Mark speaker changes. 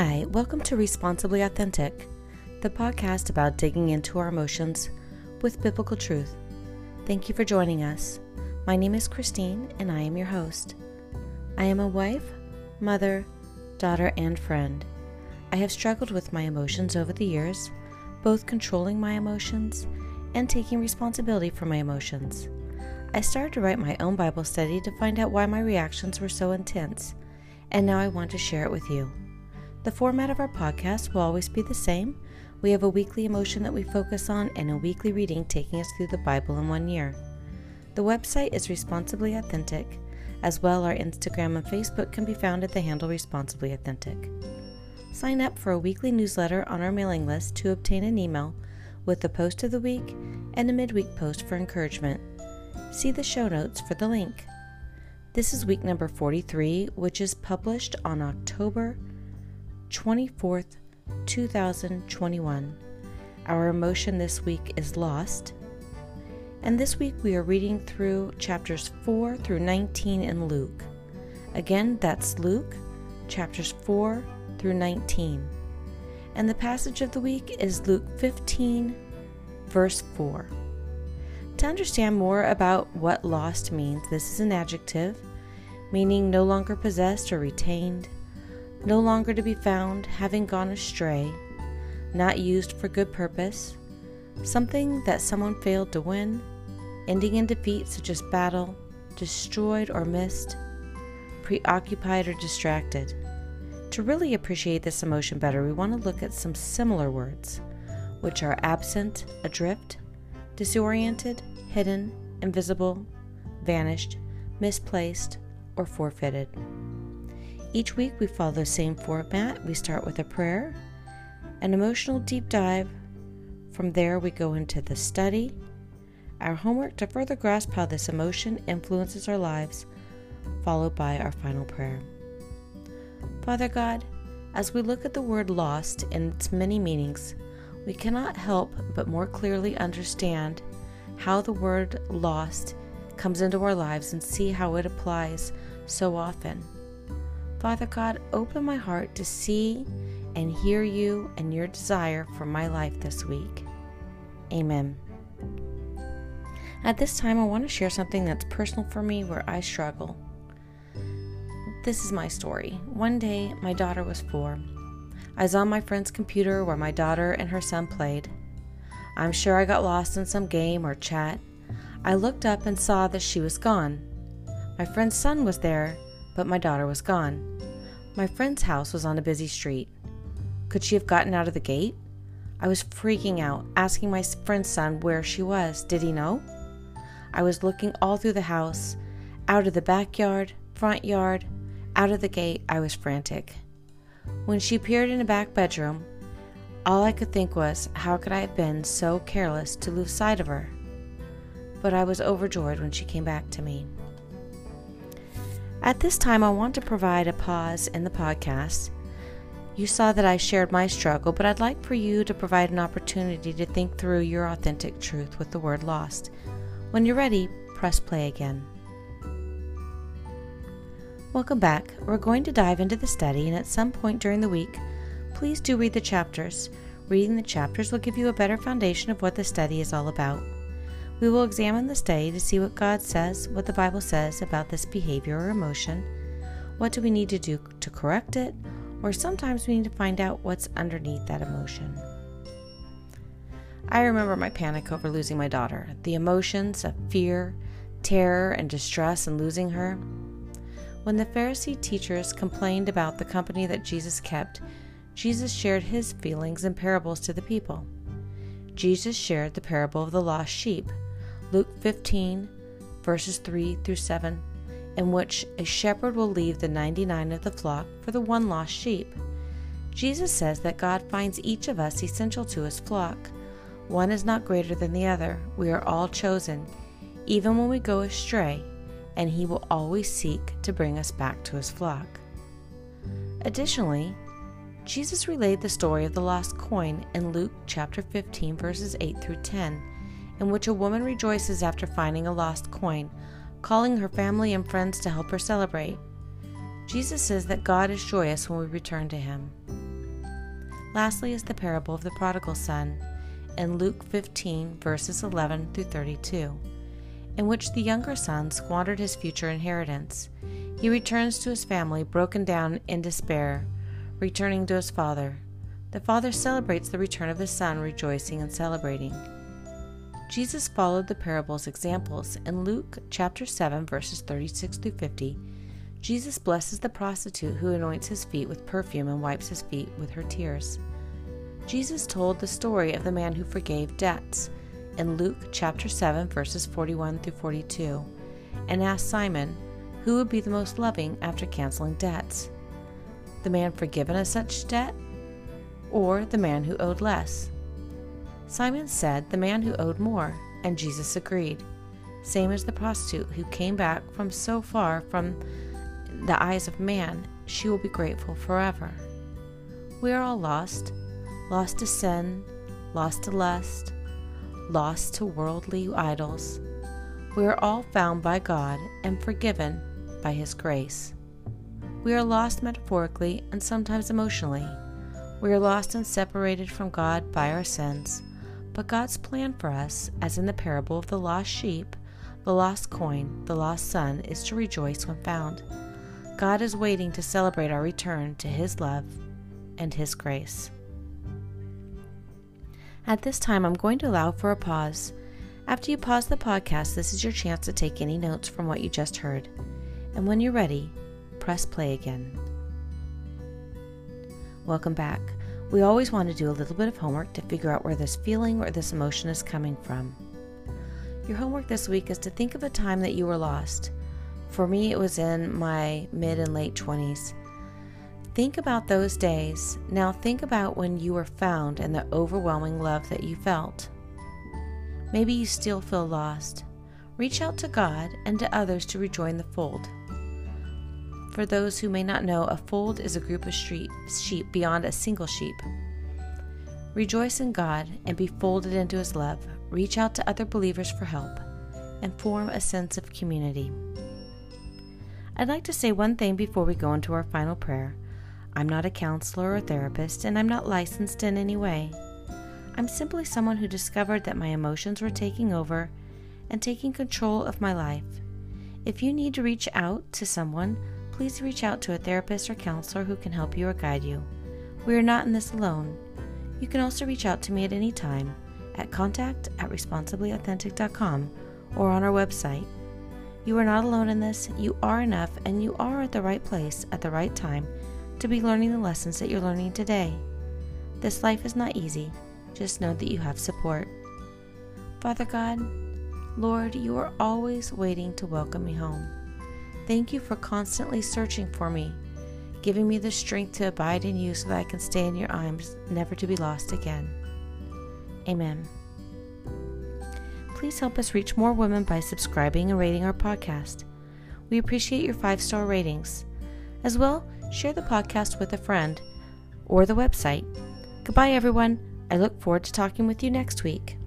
Speaker 1: Hi, welcome to Responsibly Authentic, the podcast about digging into our emotions with biblical truth. Thank you for joining us. My name is Christine, and I am your host. I am a wife, mother, daughter, and friend. I have struggled with my emotions over the years, both controlling my emotions and taking responsibility for my emotions. I started to write my own Bible study to find out why my reactions were so intense, and now I want to share it with you. The format of our podcast will always be the same. We have a weekly emotion that we focus on and a weekly reading taking us through the Bible in one year. The website is Responsibly Authentic. As well, our Instagram and Facebook can be found at the handle Responsibly Authentic. Sign up for a weekly newsletter on our mailing list to obtain an email with the post of the week and a midweek post for encouragement. See the show notes for the link. This is week number 43, which is published on October 24th, 2021. Our emotion this week is lost. And this week we are reading through chapters 4 through 19 in Luke. Again, that's Luke, chapters 4 through 19. And the passage of the week is Luke 15, verse 4. To understand more about what lost means, this is an adjective, meaning no longer possessed or retained no longer to be found, having gone astray, not used for good purpose, something that someone failed to win, ending in defeat such as battle, destroyed or missed, preoccupied or distracted. To really appreciate this emotion better, we want to look at some similar words, which are absent, adrift, disoriented, hidden, invisible, vanished, misplaced, or forfeited. Each week we follow the same format. We start with a prayer, an emotional deep dive. From there, we go into the study, our homework to further grasp how this emotion influences our lives, followed by our final prayer. Father God, as we look at the word lost in its many meanings, we cannot help but more clearly understand how the word lost comes into our lives and see how it applies so often. Father God, open my heart to see and hear you and your desire for my life this week. Amen. At this time, I want to share something that's personal for me where I struggle. This is my story. One day, my daughter was four. I was on my friend's computer where my daughter and her son played. I'm sure I got lost in some game or chat. I looked up and saw that she was gone. My friend's son was there, but my daughter was gone. My friend's house was on a busy street. Could she have gotten out of the gate? I was freaking out, asking my friend's son where she was. Did he know? I was looking all through the house, out of the backyard, front yard, out of the gate. I was frantic. When she appeared in a back bedroom, all I could think was, how could I have been so careless to lose sight of her? But I was overjoyed when she came back to me. At this time, I want to provide a pause in the podcast. You saw that I shared my struggle, but I'd like for you to provide an opportunity to think through your authentic truth with the word lost. When you're ready, press play again. Welcome back. We're going to dive into the study, and at some point during the week, please do read the chapters. Reading the chapters will give you a better foundation of what the study is all about. We will examine the study to see what God says, what the Bible says about this behavior or emotion. What do we need to do to correct it? Or sometimes we need to find out what's underneath that emotion. I remember my panic over losing my daughter, the emotions of fear, terror, and distress in losing her. When the Pharisee teachers complained about the company that Jesus kept, Jesus shared his feelings in parables to the people. Jesus shared the parable of the lost sheep Luke 15, verses 3 through 7, in which a shepherd will leave the 99 of the flock for the one lost sheep. Jesus says that God finds each of us essential to his flock. One is not greater than the other. We are all chosen, even when we go astray, and he will always seek to bring us back to his flock. Additionally, Jesus relayed the story of the lost coin in Luke chapter 15 verses 8 through 10 in which a woman rejoices after finding a lost coin, calling her family and friends to help her celebrate. Jesus says that God is joyous when we return to Him. Lastly, is the parable of the prodigal son in Luke 15, verses 11 through 32, in which the younger son squandered his future inheritance. He returns to his family broken down in despair, returning to his father. The father celebrates the return of his son, rejoicing and celebrating. Jesus followed the parable's examples. In Luke chapter 7 verses 36 through 50, Jesus blesses the prostitute who anoints his feet with perfume and wipes his feet with her tears. Jesus told the story of the man who forgave debts in Luke chapter 7 verses 41 through 42 and asked Simon who would be the most loving after canceling debts. The man forgiven of such debt or the man who owed less? Simon said the man who owed more, and Jesus agreed. Same as the prostitute who came back from so far from the eyes of man, she will be grateful forever. We are all lost lost to sin, lost to lust, lost to worldly idols. We are all found by God and forgiven by His grace. We are lost metaphorically and sometimes emotionally. We are lost and separated from God by our sins. But God's plan for us, as in the parable of the lost sheep, the lost coin, the lost son, is to rejoice when found. God is waiting to celebrate our return to His love and His grace. At this time, I'm going to allow for a pause. After you pause the podcast, this is your chance to take any notes from what you just heard. And when you're ready, press play again. Welcome back. We always want to do a little bit of homework to figure out where this feeling or this emotion is coming from. Your homework this week is to think of a time that you were lost. For me, it was in my mid and late 20s. Think about those days. Now, think about when you were found and the overwhelming love that you felt. Maybe you still feel lost. Reach out to God and to others to rejoin the fold. For those who may not know, a fold is a group of sheep beyond a single sheep. Rejoice in God and be folded into His love. Reach out to other believers for help and form a sense of community. I'd like to say one thing before we go into our final prayer. I'm not a counselor or therapist, and I'm not licensed in any way. I'm simply someone who discovered that my emotions were taking over and taking control of my life. If you need to reach out to someone, please reach out to a therapist or counselor who can help you or guide you. We are not in this alone. You can also reach out to me at any time at contact at responsiblyauthentic.com or on our website. You are not alone in this, you are enough, and you are at the right place at the right time to be learning the lessons that you're learning today. This life is not easy, just know that you have support. Father God, Lord, you are always waiting to welcome me home. Thank you for constantly searching for me, giving me the strength to abide in you so that I can stay in your arms, never to be lost again. Amen. Please help us reach more women by subscribing and rating our podcast. We appreciate your five star ratings. As well, share the podcast with a friend or the website. Goodbye, everyone. I look forward to talking with you next week.